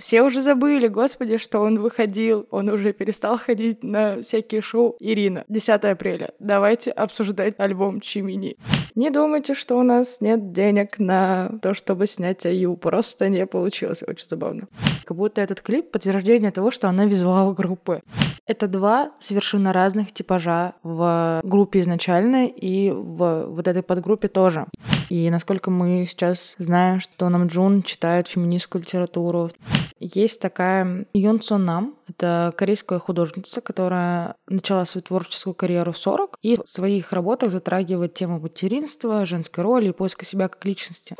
Все уже забыли, господи, что он выходил. Он уже перестал ходить на всякие шоу. Ирина, 10 апреля. Давайте обсуждать альбом Чимини. Не думайте, что у нас нет денег на то, чтобы снять Аю. Просто не получилось. Очень забавно. Как будто этот клип — подтверждение того, что она визуал группы. Это два совершенно разных типажа в группе изначально и в вот этой подгруппе тоже. И насколько мы сейчас знаем, что нам Джун читает феминистскую литературу. Есть такая Юн Сон Нам, это корейская художница, которая начала свою творческую карьеру в 40 и в своих работах затрагивает тему материнства, женской роли и поиска себя как личности.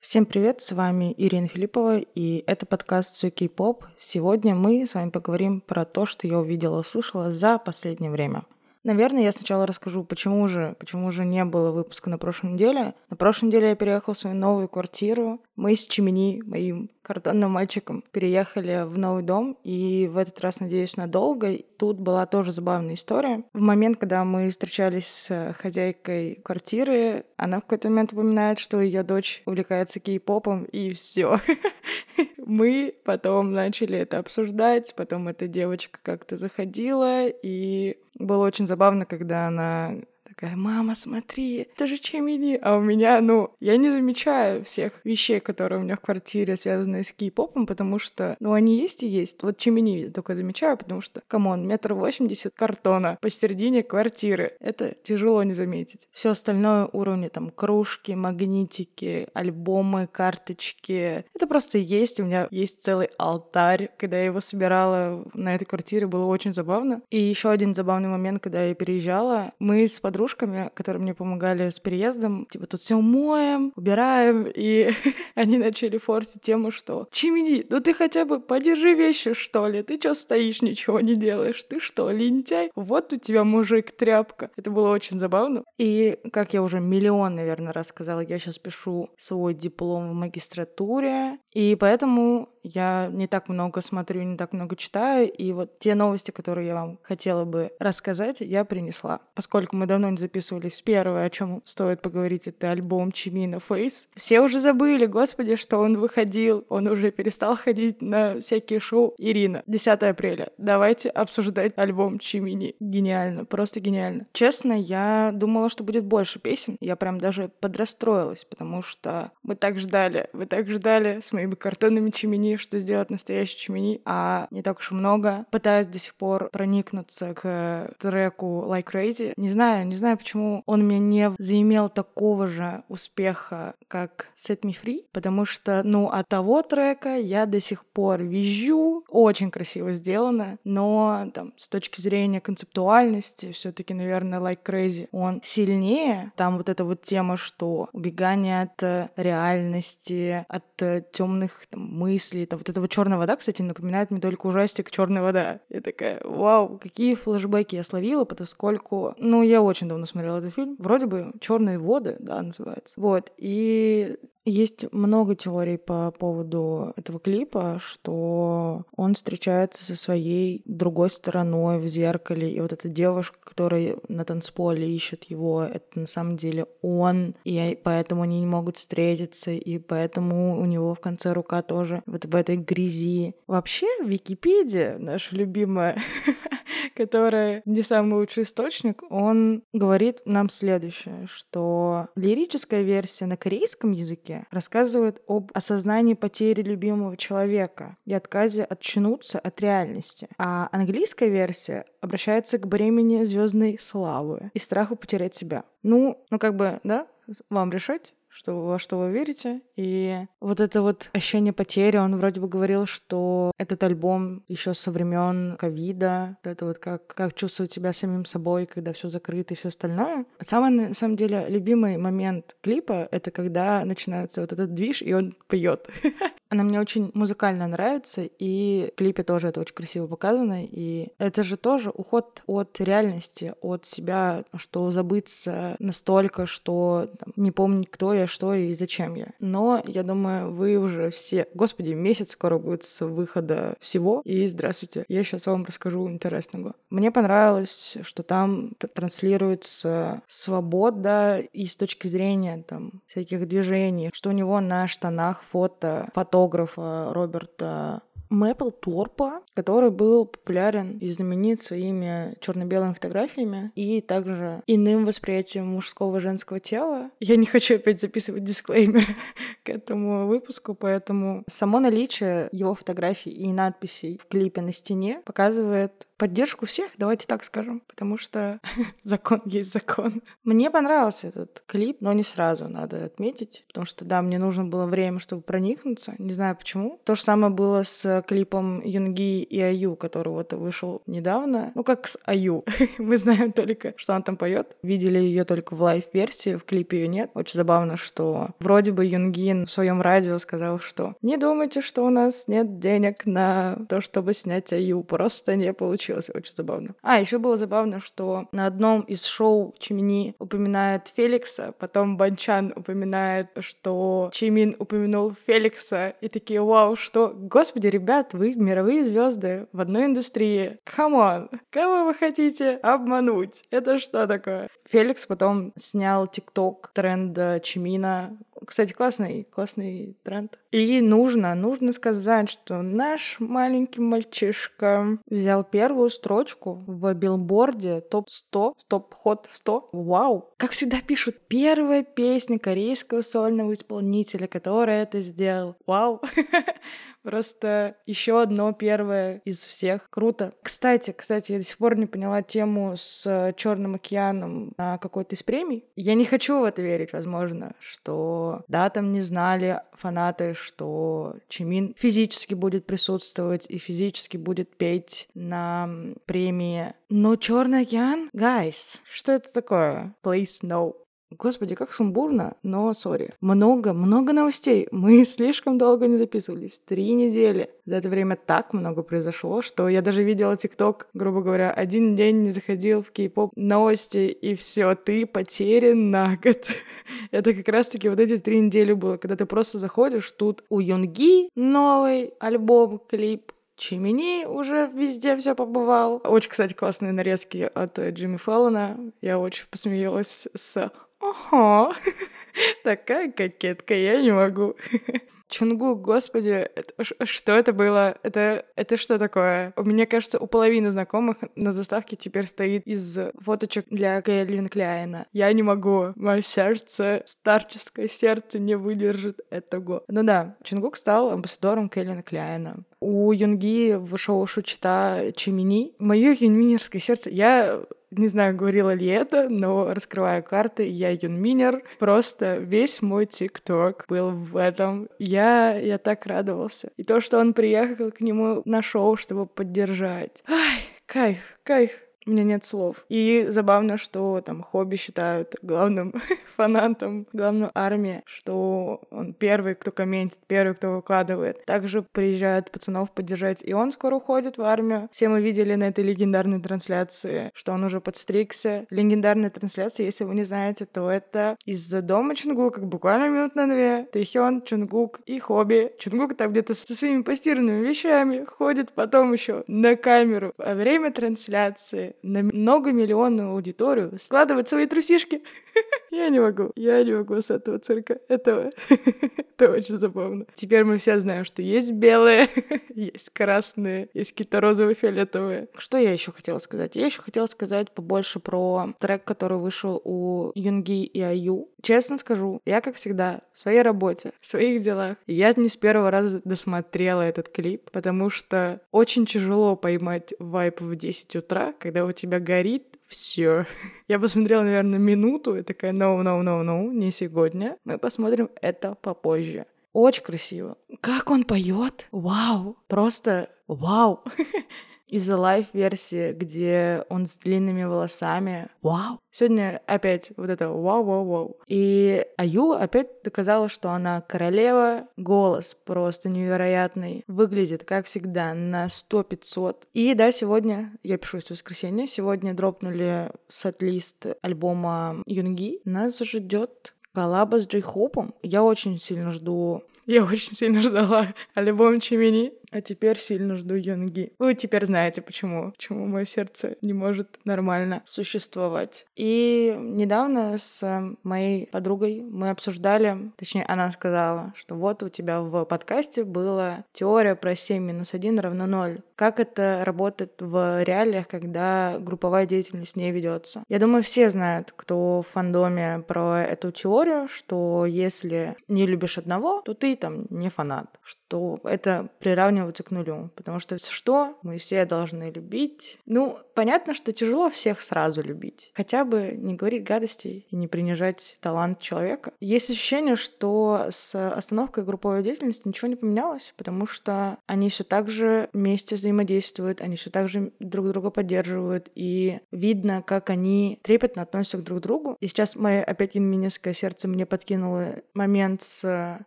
Всем привет, с вами Ирина Филиппова, и это подкаст «Все кей-поп». Сегодня мы с вами поговорим про то, что я увидела услышала за последнее время. Наверное, я сначала расскажу, почему же, почему же не было выпуска на прошлой неделе. На прошлой неделе я переехала в свою новую квартиру. Мы с Чемини, моим картонным мальчиком, переехали в новый дом, и в этот раз, надеюсь, надолго. Тут была тоже забавная история. В момент, когда мы встречались с хозяйкой квартиры, она в какой-то момент упоминает, что ее дочь увлекается кей-попом, и все. Мы потом начали это обсуждать, потом эта девочка как-то заходила, и было очень забавно, когда она такая, мама, смотри, это же Чимини. А у меня, ну, я не замечаю всех вещей, которые у меня в квартире, связанные с кей-попом, потому что, ну, они есть и есть. Вот Чимини только замечаю, потому что, come on, метр восемьдесят картона посередине квартиры. Это тяжело не заметить. Все остальное уровня, там, кружки, магнитики, альбомы, карточки. Это просто есть. У меня есть целый алтарь. Когда я его собирала на этой квартире, было очень забавно. И еще один забавный момент, когда я переезжала, мы с подружкой подружками, которые мне помогали с переездом, типа тут все моем, убираем, и они начали форсить тему, что Чимини, ну ты хотя бы подержи вещи, что ли, ты что стоишь, ничего не делаешь, ты что, лентяй? Вот у тебя мужик, тряпка. Это было очень забавно. И, как я уже миллион, наверное, рассказала, я сейчас пишу свой диплом в магистратуре, и поэтому я не так много смотрю, не так много читаю, и вот те новости, которые я вам хотела бы рассказать, я принесла. Поскольку мы давно не записывались, первое, о чем стоит поговорить, это альбом Чимина Фейс. Все уже забыли, господи, что он выходил, он уже перестал ходить на всякие шоу. Ирина, 10 апреля, давайте обсуждать альбом Чимини. Гениально, просто гениально. Честно, я думала, что будет больше песен, я прям даже подрастроилась, потому что мы так ждали, мы так ждали с моими картонными Чимини что сделать настоящий чимини, а не так уж и много. Пытаюсь до сих пор проникнуться к треку Like Crazy. Не знаю, не знаю, почему он меня не заимел такого же успеха, как Set Me Free, потому что, ну, от того трека я до сих пор визжу, очень красиво сделано, но там с точки зрения концептуальности все таки наверное, Like Crazy, он сильнее. Там вот эта вот тема, что убегание от реальности, от темных мыслей, это вот эта вот черная вода, кстати, напоминает мне только ужастик Черная вода. Я такая, вау, какие флешбеки я словила, поскольку, ну, я очень давно смотрела этот фильм. Вроде бы Черные воды, да, называется. Вот. И есть много теорий по поводу этого клипа, что он встречается со своей другой стороной в зеркале, и вот эта девушка, которая на танцполе ищет его, это на самом деле он, и поэтому они не могут встретиться, и поэтому у него в конце рука тоже вот в этой грязи. Вообще, Википедия, наша любимая, которая не самый лучший источник, он говорит нам следующее, что лирическая версия на корейском языке рассказывает об осознании потери любимого человека и отказе отчинуться от реальности, а английская версия обращается к бремени звездной славы и страху потерять себя. Ну, ну как бы, да, вам решать что, во что вы верите. И вот это вот ощущение потери, он вроде бы говорил, что этот альбом еще со времен ковида, это вот как, как чувствовать себя самим собой, когда все закрыто и все остальное. Самый, на самом деле, любимый момент клипа — это когда начинается вот этот движ, и он поет. Она мне очень музыкально нравится, и в клипе тоже это очень красиво показано. И это же тоже уход от реальности, от себя, что забыться настолько, что там, не помнить, кто я, что и зачем я. Но я думаю, вы уже все... Господи, месяц скоро будет с выхода всего. И здравствуйте, я сейчас вам расскажу интересного. Мне понравилось, что там транслируется свобода и с точки зрения там всяких движений, что у него на штанах фото фотографа Роберта Мэпплторпа, который был популярен и знаменит своими черно-белыми фотографиями и также иным восприятием мужского и женского тела. Я не хочу опять записывать дисклеймер к этому выпуску, поэтому само наличие его фотографий и надписей в клипе на стене показывает поддержку всех, давайте так скажем, потому что закон есть закон. Мне понравился этот клип, но не сразу, надо отметить, потому что, да, мне нужно было время, чтобы проникнуться, не знаю почему. То же самое было с клипом Юнги и IU, который вот вышел недавно. Ну, как с IU. Мы знаем только, что она там поет. Видели ее только в live-версии, в клипе ее нет. Очень забавно, что вроде бы Юнги в своем радио сказал, что не думайте, что у нас нет денег на то, чтобы снять IU. Просто не получилось. Очень забавно. А, еще было забавно, что на одном из шоу Чимини упоминает Феликса, потом Бан Чан упоминает, что Чимин упомянул Феликса, и такие, вау, что? Господи, ребят, вы мировые звезды в одной индустрии. Come on, кого вы хотите обмануть? Это что такое? Феликс потом снял тикток тренда Чимина. Кстати, классный, классный тренд. И нужно, нужно сказать, что наш маленький мальчишка взял первую строчку в билборде топ-100, топ-ход 100. Вау! Как всегда пишут, первая песня корейского сольного исполнителя, который это сделал. Вау! Просто еще одно первое из всех. Круто. Кстати, кстати, я до сих пор не поняла тему с Черным океаном на какой-то из премий. Я не хочу в это верить, возможно, что да, там не знали фанаты, что Чимин физически будет присутствовать и физически будет петь на премии. Но Черный океан? Guys, что это такое? Please no. Господи, как сумбурно, но сори. Много, много новостей. Мы слишком долго не записывались. Три недели. За это время так много произошло, что я даже видела ТикТок, грубо говоря, один день не заходил в кей-поп новости, и все, ты потерян на год. это как раз-таки вот эти три недели было, когда ты просто заходишь, тут у Юнги новый альбом, клип, Чимини уже везде все побывал. Очень, кстати, классные нарезки от Джимми Фэллона. Я очень посмеялась с Ага, такая кокетка, я не могу. Чунгук, господи, это, что это было? Это, это что такое? Мне кажется, у половины знакомых на заставке теперь стоит из фоточек для Кельвин Кляйна. Я не могу. Мое сердце, старческое сердце не выдержит этого. Ну да, Чунгук стал амбассадором Кельвина Кляйна. У Юнги в шоу Шучита Чимини. Мое юнминерское сердце. Я не знаю, говорила ли это, но раскрываю карты, я юнминер. Просто весь мой ТикТок был в этом. Я, я так радовался. И то, что он приехал к нему на шоу, чтобы поддержать. Ай, кайф, кайф. У меня нет слов. И забавно, что там хобби считают главным фанатом, главной армии, что он первый, кто комментит, первый, кто выкладывает. Также приезжают пацанов поддержать, и он скоро уходит в армию. Все мы видели на этой легендарной трансляции, что он уже подстригся. Легендарная трансляция, если вы не знаете, то это из-за дома Чунгука, буквально минут на две. Тэхён, Чунгук и Хобби. Чунгук там где-то со своими постиранными вещами ходит, потом еще на камеру во время трансляции на многомиллионную аудиторию складывать свои трусишки. Я не могу. Я не могу с этого цирка. Это, это очень забавно. Теперь мы все знаем, что есть белые, есть красные, есть какие-то розовые, фиолетовые. Что я еще хотела сказать? Я еще хотела сказать побольше про трек, который вышел у Юнги и Аю. Честно скажу, я, как всегда, в своей работе, в своих делах, я не с первого раза досмотрела этот клип, потому что очень тяжело поймать вайп в 10 утра, когда у тебя горит все. Я посмотрела, наверное, минуту и такая, no, no, no, no, не сегодня. Мы посмотрим это попозже. Очень красиво. Как он поет? Вау! Просто вау! из-за live-версии, где он с длинными волосами. Вау! Сегодня опять вот это вау-вау-вау. И IU опять доказала, что она королева, голос просто невероятный, выглядит, как всегда, на 100-500. И да, сегодня, я пишу это воскресенье, сегодня дропнули сет-лист альбома Юнги. Нас ждет коллаба с Джей Хопом. Я очень сильно жду я очень сильно ждала альбом Чимини. А теперь сильно жду Юнги. Вы теперь знаете, почему. Почему мое сердце не может нормально существовать. И недавно с моей подругой мы обсуждали, точнее, она сказала, что вот у тебя в подкасте была теория про 7 минус 1 равно 0. Как это работает в реалиях, когда групповая деятельность не ведется? Я думаю, все знают, кто в фандоме про эту теорию, что если не любишь одного, то ты там не фанат. Что это приравнивается приравниваться к нулю, потому что что мы все должны любить. Ну, понятно, что тяжело всех сразу любить. Хотя бы не говорить гадостей и не принижать талант человека. Есть ощущение, что с остановкой групповой деятельности ничего не поменялось, потому что они все так же вместе взаимодействуют, они все так же друг друга поддерживают, и видно, как они трепетно относятся к друг другу. И сейчас мое опять инминистское сердце мне подкинуло момент с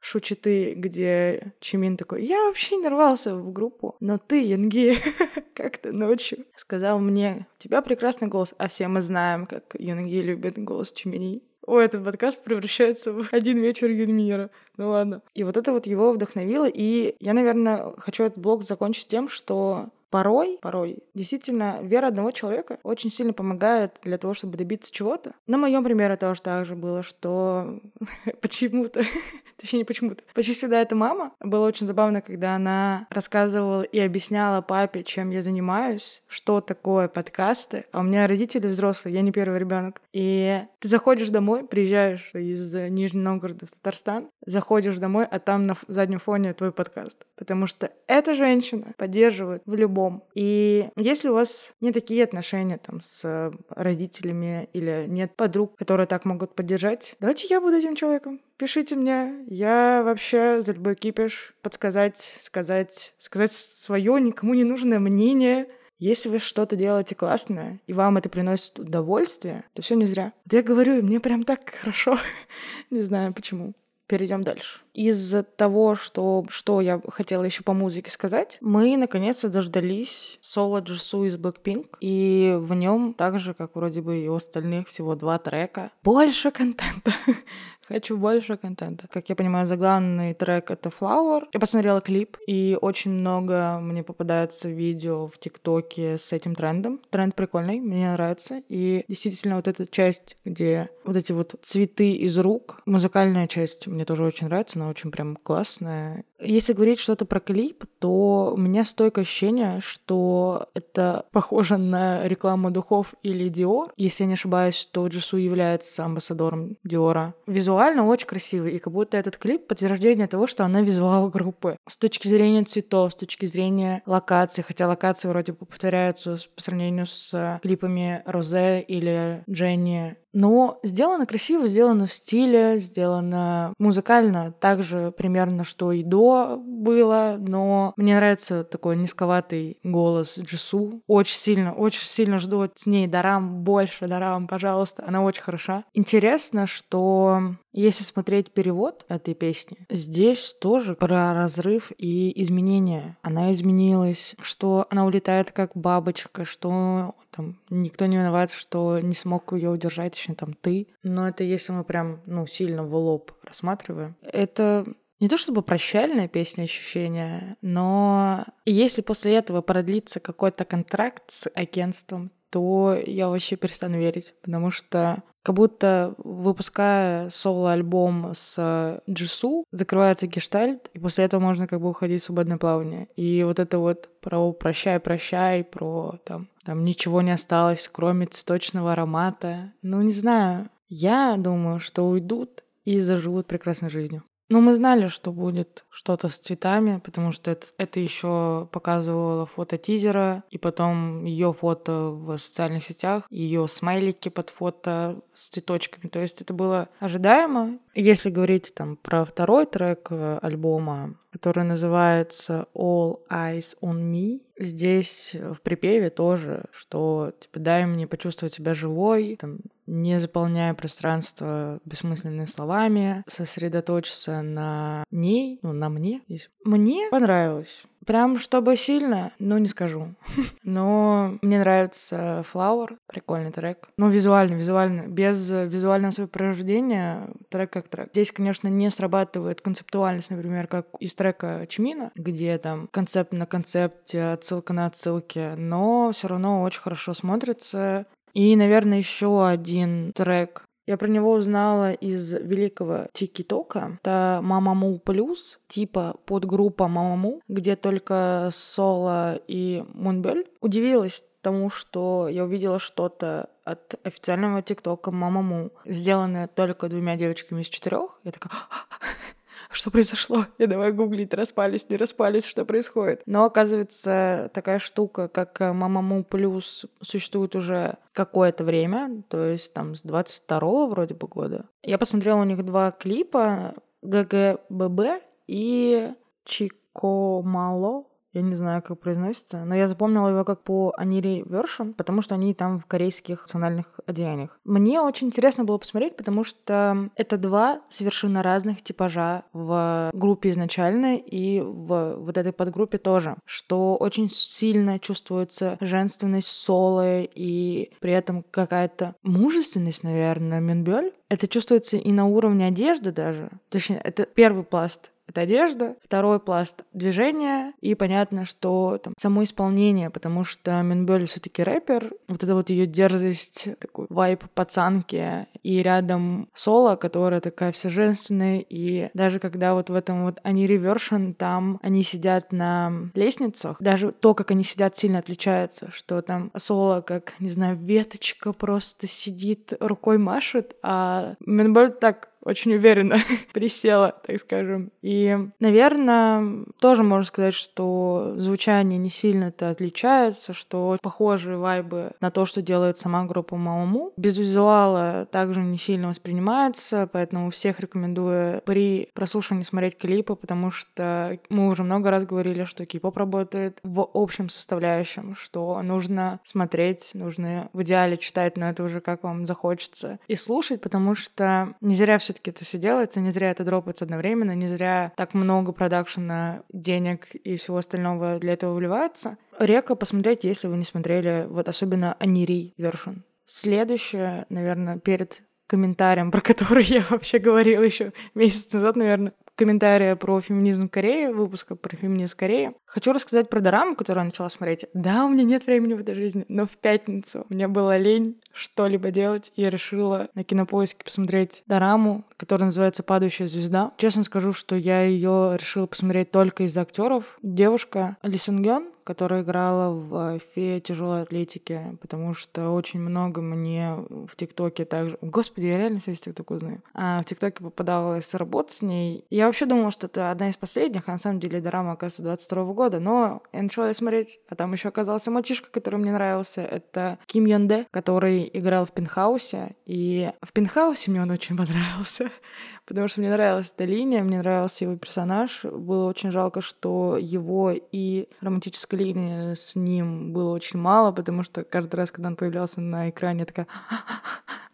Шучиты, где Чимин такой, я вообще не рвался записался в группу, но ты, Янги, как-то ночью сказал мне, у тебя прекрасный голос, а все мы знаем, как Янги любит голос Чумини. О, этот подкаст превращается в один вечер Юнмира. Ну ладно. И вот это вот его вдохновило. И я, наверное, хочу этот блог закончить тем, что порой, порой, действительно, вера одного человека очень сильно помогает для того, чтобы добиться чего-то. На моем примере тоже так же было, что почему-то Точнее, не почему-то. Почти всегда это мама. Было очень забавно, когда она рассказывала и объясняла папе, чем я занимаюсь, что такое подкасты. А у меня родители взрослые, я не первый ребенок. И ты заходишь домой, приезжаешь из Нижнего Новгорода в Татарстан, заходишь домой, а там на заднем фоне твой подкаст. Потому что эта женщина поддерживает в любом. И если у вас не такие отношения там с родителями или нет подруг, которые так могут поддержать, давайте я буду этим человеком пишите мне. Я вообще за любой кипиш подсказать, сказать, сказать свое никому не нужное мнение. Если вы что-то делаете классное, и вам это приносит удовольствие, то все не зря. Да я говорю, и мне прям так хорошо. не знаю почему. Перейдем дальше. Из того, что, что я хотела еще по музыке сказать, мы наконец-то дождались соло Джису из Blackpink, и в нем, так же, как вроде бы и у остальных, всего два трека, больше контента. Хочу больше контента. Как я понимаю, заглавный трек — это Flower. Я посмотрела клип, и очень много мне попадается видео в ТикТоке с этим трендом. Тренд прикольный, мне нравится. И действительно вот эта часть, где вот эти вот цветы из рук, музыкальная часть мне тоже очень нравится, она очень прям классная. Если говорить что-то про клип, то у меня стойкое ощущение, что это похоже на рекламу духов или Dior. Если я не ошибаюсь, то Джису является амбассадором Диора. Визуально очень красивый, и как будто этот клип подтверждение того, что она визуал группы. С точки зрения цветов, с точки зрения локаций, хотя локации вроде бы повторяются по сравнению с клипами Розе или Дженни но сделано красиво, сделано в стиле, сделано музыкально, также примерно, что и до было, но мне нравится такой низковатый голос Джису. Очень сильно, очень сильно жду от ней Дарам, больше Дарам, пожалуйста. Она очень хороша. Интересно, что если смотреть перевод этой песни, здесь тоже про разрыв и изменения. Она изменилась, что она улетает как бабочка, что там никто не виноват, что не смог ее удержать, точнее там ты. Но это если мы прям, ну, сильно в лоб рассматриваем. Это не то чтобы прощальная песня ощущения, но если после этого продлится какой-то контракт с агентством, то я вообще перестану верить, потому что как будто выпуская соло-альбом с Джису, закрывается гештальт, и после этого можно как бы уходить в свободное плавание. И вот это вот про «прощай, прощай», про там, там ничего не осталось, кроме цветочного аромата. Ну, не знаю. Я думаю, что уйдут и заживут прекрасной жизнью. Но мы знали, что будет что-то с цветами, потому что это, это еще показывало фото тизера, и потом ее фото в социальных сетях, ее смайлики под фото с цветочками. То есть это было ожидаемо. Если говорить там про второй трек э, альбома, который называется All Eyes on Me, здесь в припеве тоже, что типа дай мне почувствовать себя живой, там, не заполняя пространство бессмысленными словами, сосредоточиться на ней, ну, на мне. Мне понравилось. Прям чтобы сильно, ну не скажу. Но мне нравится Flower, прикольный трек. Ну, визуально, визуально. Без визуального сопровождения трек как трек. Здесь, конечно, не срабатывает концептуальность, например, как из трека Чмина, где там концепт на концепте, отсылка на отсылке, но все равно очень хорошо смотрится. И, наверное, еще один трек я про него узнала из великого Тики-Тока. Это Мамаму Плюс, типа подгруппа Мамаму, где только Соло и Мунбель. Удивилась тому, что я увидела что-то от официального ТикТока Мамаму, сделанное только двумя девочками из четырех. Я такая, что произошло? Я давай гуглить, распались, не распались, что происходит. Но оказывается, такая штука, как э, Мамаму Плюс, существует уже какое-то время, то есть там с 22 вроде бы года. Я посмотрела у них два клипа, GGBB и Chico malo, я не знаю, как произносится, но я запомнила его как по Aniri Version, потому что они там в корейских национальных одеяниях. Мне очень интересно было посмотреть, потому что это два совершенно разных типажа в группе изначально и в вот этой подгруппе тоже, что очень сильно чувствуется женственность соло и при этом какая-то мужественность, наверное, Минбёль. Это чувствуется и на уровне одежды даже. Точнее, это первый пласт это одежда, второй пласт движения, и понятно, что там само исполнение, потому что Минбёль все таки рэпер, вот эта вот ее дерзость, такой вайп пацанки, и рядом соло, которая такая вся женственная, и даже когда вот в этом вот они ревершн, там они сидят на лестницах, даже то, как они сидят, сильно отличается, что там соло, как, не знаю, веточка просто сидит, рукой машет, а Минбёль так очень уверенно присела, так скажем. И, наверное, тоже можно сказать, что звучание не сильно-то отличается, что похожие вайбы на то, что делает сама группа Мауму. Без визуала также не сильно воспринимается, поэтому всех рекомендую при прослушивании смотреть клипы, потому что мы уже много раз говорили, что кей-поп работает в общем составляющем, что нужно смотреть, нужно в идеале читать, но это уже как вам захочется, и слушать, потому что не зря все все-таки это все делается, не зря это дропается одновременно, не зря так много продакшена, денег и всего остального для этого вливается. Река посмотреть, если вы не смотрели, вот особенно Анири вершин. Следующее, наверное, перед комментарием, про который я вообще говорила еще месяц назад, наверное, комментария про феминизм Кореи, выпуска про феминизм Кореи. Хочу рассказать про дораму, которую я начала смотреть. Да, у меня нет времени в этой жизни, но в пятницу мне было лень что-либо делать, и я решила на кинопоиске посмотреть дораму, которая называется «Падающая звезда». Честно скажу, что я ее решила посмотреть только из-за актеров. Девушка Ли Сунгён, которая играла в «Фея тяжелой атлетики», потому что очень много мне в ТикТоке также... Господи, я реально все из ТикТока узнаю. А в ТикТоке попадалась работа с ней. Я вообще думала, что это одна из последних, а на самом деле драма, оказывается, 22 года, но я начала ее смотреть, а там еще оказался мальчишка, который мне нравился. Это Ким Йон Дэ, который играл в Пентхаусе, и в Пентхаусе мне он очень понравился потому что мне нравилась эта линия, мне нравился его персонаж. Было очень жалко, что его и романтической линии с ним было очень мало, потому что каждый раз, когда он появлялся на экране, я такая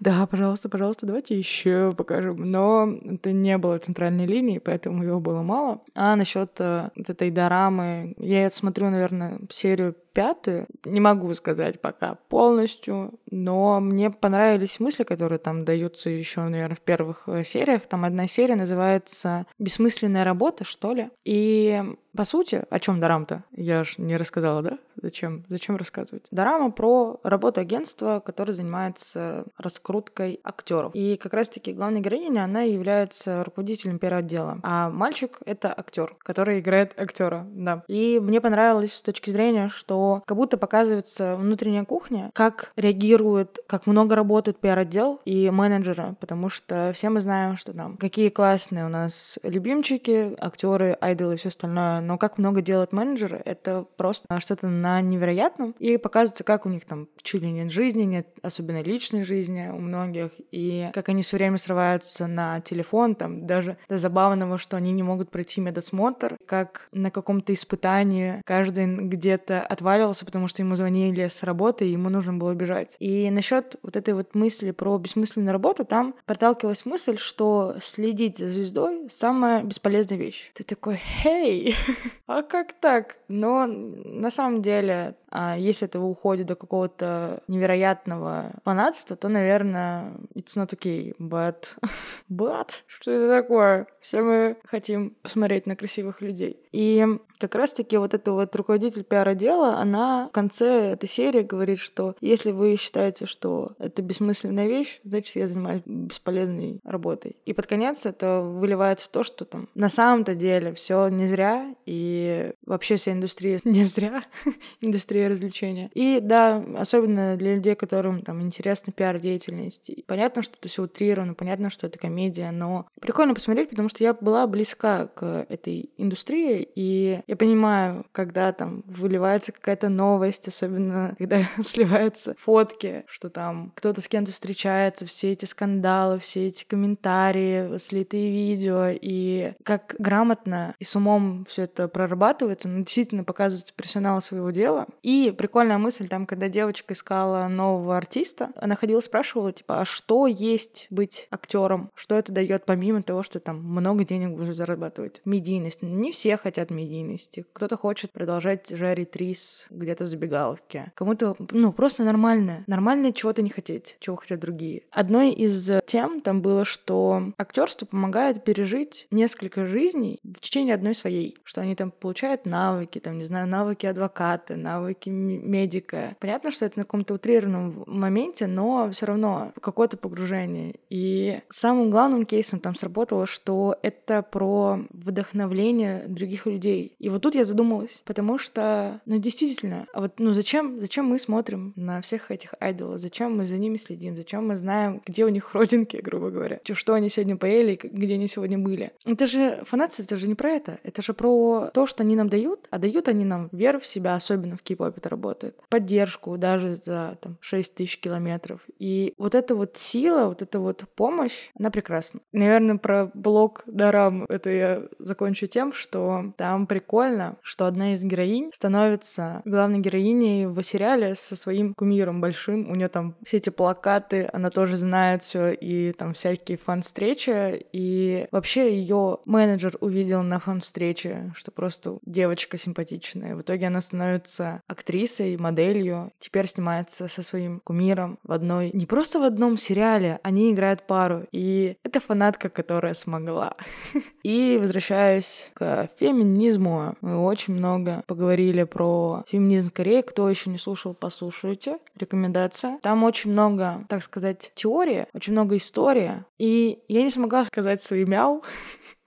да, пожалуйста, пожалуйста, давайте еще покажем. Но это не было центральной линии, поэтому его было мало. А насчет э, вот этой дорамы, я смотрю, наверное, серию пятую. Не могу сказать пока полностью, но мне понравились мысли, которые там даются еще, наверное, в первых э, сериях. Там одна серия называется «Бессмысленная работа», что ли. И по сути, о чем Дарам-то? Я же не рассказала, да? Зачем? Зачем рассказывать? Дарама про работу агентства, которое занимается раскруткой актеров. И как раз-таки главная героиня, она является руководителем первого отдела. А мальчик — это актер, который играет актера, да. И мне понравилось с точки зрения, что как будто показывается внутренняя кухня, как реагирует, как много работает пиар-отдел и менеджеры, потому что все мы знаем, что там какие классные у нас любимчики, актеры, айдолы и все остальное, но как много делают менеджеры, это просто что-то на невероятном, и показывается, как у них там чуть ли нет жизни, нет особенно личной жизни у многих, и как они все время срываются на телефон, там даже до забавного, что они не могут пройти медосмотр, как на каком-то испытании каждый где-то отваливался, потому что ему звонили с работы, и ему нужно было бежать. И насчет вот этой вот мысли про бессмысленную работу, там проталкивалась мысль, что следить за звездой — самая бесполезная вещь. Ты такой, хей, а как так? Но на самом деле а если это уходит до какого-то невероятного фанатства, то, наверное, it's not okay, but... but? Что это такое? Все мы хотим посмотреть на красивых людей. И как раз-таки вот эта вот руководитель пиар-отдела, она в конце этой серии говорит, что если вы считаете, что это бессмысленная вещь, значит, я занимаюсь бесполезной работой. И под конец это выливается в то, что там на самом-то деле все не зря, и вообще вся индустрия не зря, индустрия развлечения. И да, особенно для людей, которым там интересна пиар-деятельность. Понятно, что это все утрировано, понятно, что это комедия, но прикольно посмотреть, потому что я была близка к этой индустрии, и я понимаю, когда там выливается какая-то новость, особенно когда сливаются фотки, что там кто-то с кем-то встречается, все эти скандалы, все эти комментарии, слитые видео, и как грамотно и с умом все это прорабатывается, ну, действительно показывается профессионал своего дела. И прикольная мысль там, когда девочка искала нового артиста, она ходила спрашивала, типа, а что есть быть актером? Что это дает помимо того, что там много денег уже зарабатывать? Медийность. Не все хотят медийности. Кто-то хочет продолжать жарить рис где-то в забегаловке. Кому-то, ну, просто нормально. Нормально чего-то не хотеть, чего хотят другие. Одной из тем там было, что актерство помогает пережить несколько жизней в течение одной своей. Что они там получают навыки, там, не знаю, навыки адвоката, навыки медика. Понятно, что это на каком-то утрированном моменте, но все равно какое-то погружение. И самым главным кейсом там сработало, что это про вдохновление других людей. И вот тут я задумалась, потому что, ну, действительно, а вот, ну, зачем, зачем мы смотрим на всех этих айдолов? Зачем мы за ними следим? Зачем мы знаем, где у них родинки, грубо говоря? Что они сегодня поели, где они сегодня были? Это же фанатство, это же не про это. Это же про то, что они нам дают, а дают они нам веру в себя, особенно в кей-попе это работает, поддержку даже за там 6 тысяч километров. И вот эта вот сила, вот эта вот помощь, она прекрасна. Наверное, про блог Дарам это я закончу тем, что там прикольно, что одна из героинь становится главной героиней в сериале со своим кумиром большим. У нее там все эти плакаты, она тоже знает все и там всякие фан-встречи. И вообще ее менеджер увидел на фан-встрече, что просто девочка симпатичная. В итоге она становится актрисой, моделью. Теперь снимается со своим кумиром в одной... Не просто в одном сериале, они играют пару. И это фанатка, которая смогла. И возвращаясь к феминизму, мы очень много поговорили про феминизм Кореи. Кто еще не слушал, послушайте. Рекомендация. Там очень много, так сказать, теории, очень много истории. И я не смогла сказать свой мяу,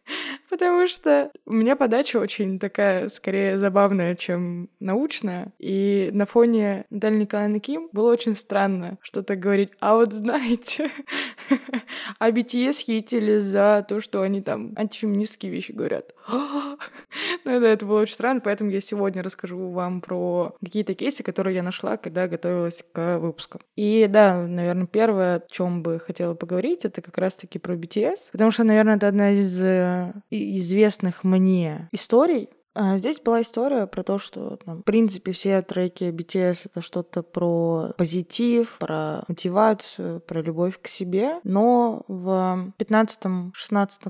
Потому что у меня подача очень такая, скорее, забавная, чем научная. И на фоне Натальи Николаевны Ким было очень странно что-то говорить. А вот знаете, а BTS хейтили за то, что они там антифеминистские вещи говорят. ну да, это было очень странно, поэтому я сегодня расскажу вам про какие-то кейсы, которые я нашла, когда готовилась к выпуску. И да, наверное, первое, о чем бы хотела поговорить, это как раз-таки про BTS, потому что, наверное, это одна из э, известных мне историй, а здесь была история про то, что, там, в принципе, все треки BTS — это что-то про позитив, про мотивацию, про любовь к себе. Но в 15-16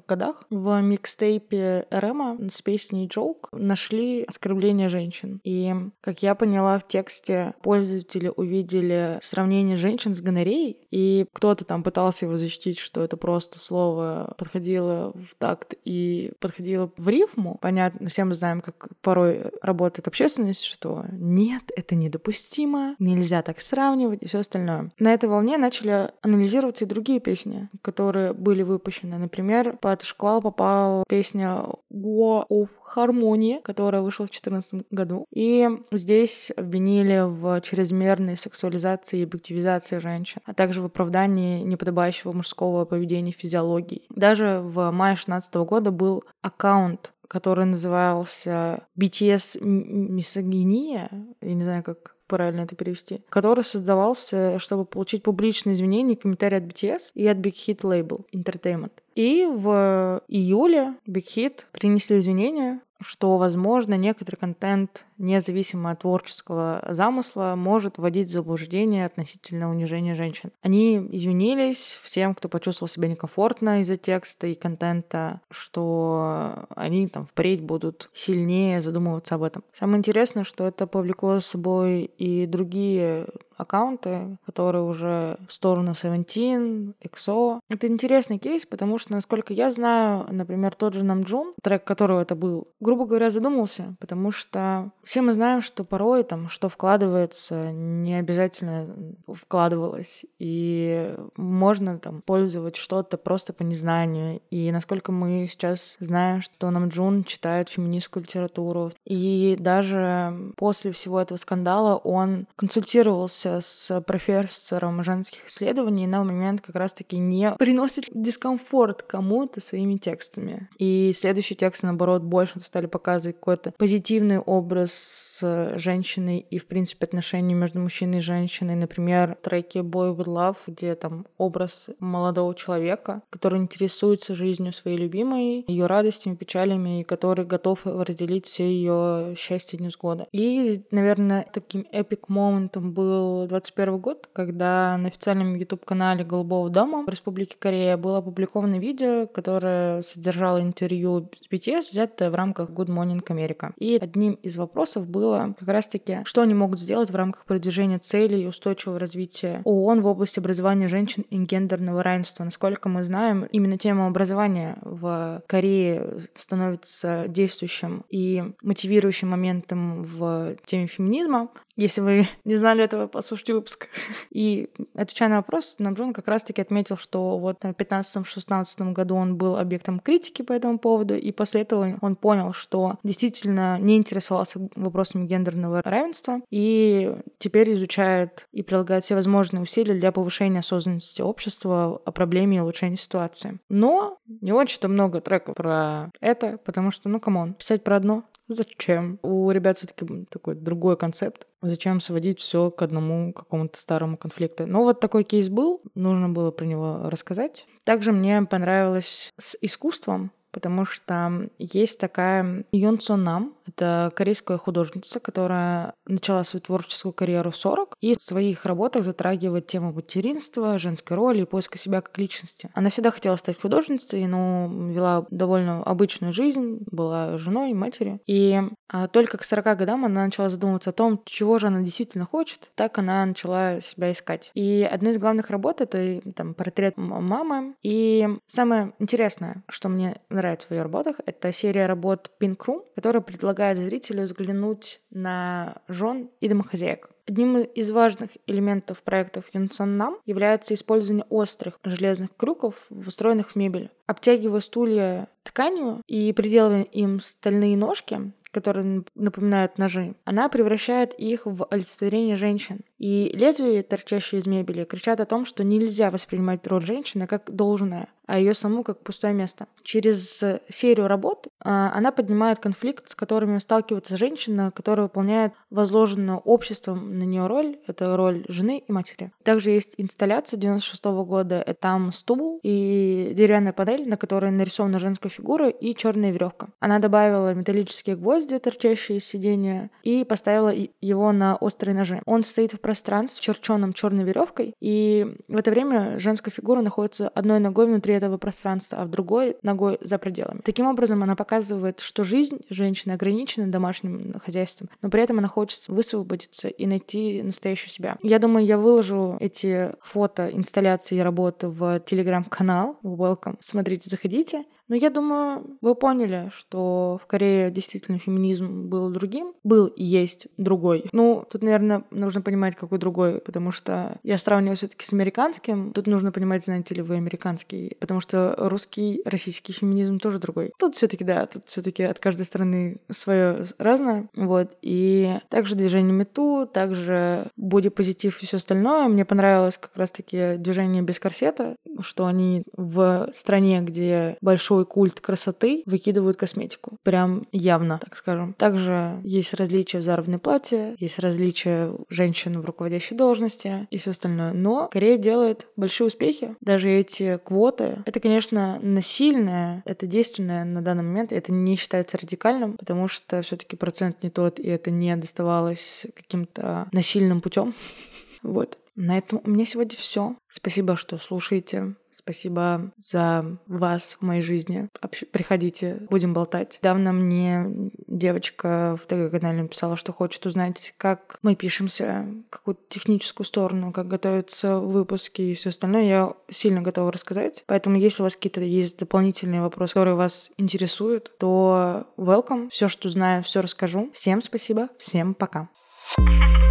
годах в микстейпе Рема с песней «Joke» нашли оскорбление женщин. И, как я поняла в тексте, пользователи увидели сравнение женщин с гонореей, и кто-то там пытался его защитить, что это просто слово подходило в такт и подходило в рифму. Понятно, все мы знаем, знаем, как порой работает общественность, что нет, это недопустимо, нельзя так сравнивать и все остальное. На этой волне начали анализироваться и другие песни, которые были выпущены. Например, под шквал попала песня War of Harmony, которая вышла в 2014 году. И здесь обвинили в чрезмерной сексуализации и объективизации женщин, а также в оправдании неподобающего мужского поведения физиологии. Даже в мае 2016 года был аккаунт который назывался BTS Мисогиния, я не знаю, как правильно это перевести, который создавался, чтобы получить публичные извинения и комментарии от BTS и от Big Hit Label Entertainment. И в июле Big Hit принесли извинения что, возможно, некоторый контент, независимо от творческого замысла, может вводить в заблуждение относительно унижения женщин. Они извинились всем, кто почувствовал себя некомфортно из-за текста и контента, что они там впредь будут сильнее задумываться об этом. Самое интересное, что это повлекло за собой и другие аккаунты, которые уже в сторону Seventeen, EXO. Это интересный кейс, потому что, насколько я знаю, например, тот же Намджун, трек которого это был, грубо говоря, задумался, потому что все мы знаем, что порой там, что вкладывается, не обязательно вкладывалось, и можно там пользовать что-то просто по незнанию. И насколько мы сейчас знаем, что Намджун читает феминистскую литературу, и даже после всего этого скандала он консультировался с профессором женских исследований на момент как раз-таки не приносит дискомфорт кому-то своими текстами. И следующие тексты, наоборот, больше стали показывать какой-то позитивный образ с женщиной и, в принципе, отношения между мужчиной и женщиной. Например, треки Boy With Love, где там образ молодого человека, который интересуется жизнью своей любимой, ее радостями, печалями, и который готов разделить все ее счастья и невзгоды. И, наверное, таким эпик моментом был 2021 год, когда на официальном YouTube-канале Голубого дома в Республике Корея было опубликовано видео, которое содержало интервью с BTS, взятое в рамках Good Morning America. И одним из вопросов было как раз-таки, что они могут сделать в рамках продвижения целей и устойчивого развития ООН в области образования женщин и гендерного равенства. Насколько мы знаем, именно тема образования в Корее становится действующим и мотивирующим моментом в теме феминизма. Если вы не знали этого, послушайте выпуск. И отвечая на вопрос, Намджон как раз-таки отметил, что вот в 15-16 году он был объектом критики по этому поводу, и после этого он понял, что действительно не интересовался вопросами гендерного равенства, и теперь изучает и прилагает все возможные усилия для повышения осознанности общества о проблеме и улучшения ситуации. Но не очень-то много треков про это, потому что, ну, come on, писать про одно Зачем? У ребят все-таки такой другой концепт. Зачем сводить все к одному какому-то старому конфликту? Ну, вот такой кейс был, нужно было про него рассказать. Также мне понравилось с искусством, потому что есть такая Юн Сон Нам, это корейская художница, которая начала свою творческую карьеру в 40 и в своих работах затрагивает тему материнства, женской роли и поиска себя как личности. Она всегда хотела стать художницей, но вела довольно обычную жизнь, была женой, матерью. И а, только к 40 годам она начала задумываться о том, чего же она действительно хочет. Так она начала себя искать. И одной из главных работ — это там, портрет мамы. И самое интересное, что мне нравится в ее работах, это серия работ Pink Room, которая предлагает зрителю взглянуть на жен и домохозяек. Одним из важных элементов проектов Юнсон Нам является использование острых железных крюков, встроенных в мебель. Обтягивая стулья тканью и приделывая им стальные ножки, которые напоминают ножи, она превращает их в олицетворение женщин. И лезвия, торчащие из мебели, кричат о том, что нельзя воспринимать роль женщины как должное, а ее саму как пустое место. Через серию работ а, она поднимает конфликт, с которыми сталкивается женщина, которая выполняет возложенную обществом на нее роль. Это роль жены и матери. Также есть инсталляция 96 -го года. Это там стул и деревянная панель, на которой нарисована женская фигура и черная веревка. Она добавила металлические гвозди, торчащие из сидения, и поставила его на острые ножи. Он стоит в пространстве, черченном черной веревкой, и в это время женская фигура находится одной ногой внутри этого пространства, а в другой ногой за пределами. Таким образом, она показывает, что жизнь женщины ограничена домашним хозяйством, но при этом она хочет высвободиться и найти настоящую себя. Я думаю, я выложу эти фото инсталляции работы в телеграм-канал Welcome. Смотрите, заходите. Но я думаю, вы поняли, что в Корее действительно феминизм был другим. Был и есть другой. Ну, тут, наверное, нужно понимать, какой другой, потому что я сравниваю все таки с американским. Тут нужно понимать, знаете ли вы американский, потому что русский, российский феминизм тоже другой. Тут все таки да, тут все таки от каждой страны свое разное. Вот. И также движение Мету, также бодипозитив и все остальное. Мне понравилось как раз-таки движение без корсета, что они в стране, где большой такой культ красоты выкидывают косметику. Прям явно, так скажем. Также есть различия в заработной плате, есть различия женщин в руководящей должности и все остальное. Но Корея делает большие успехи. Даже эти квоты, это, конечно, насильное, это действенное на данный момент, это не считается радикальным, потому что все-таки процент не тот, и это не доставалось каким-то насильным путем. Вот. На этом у меня сегодня все. Спасибо, что слушаете. Спасибо за вас в моей жизни. Приходите, будем болтать. Давно мне девочка в ТГ-канале написала, что хочет узнать, как мы пишемся, какую-то техническую сторону, как готовятся выпуски и все остальное. Я сильно готова рассказать. Поэтому, если у вас какие-то есть дополнительные вопросы, которые вас интересуют, то welcome. Все, что знаю, все расскажу. Всем спасибо. Всем пока. thank you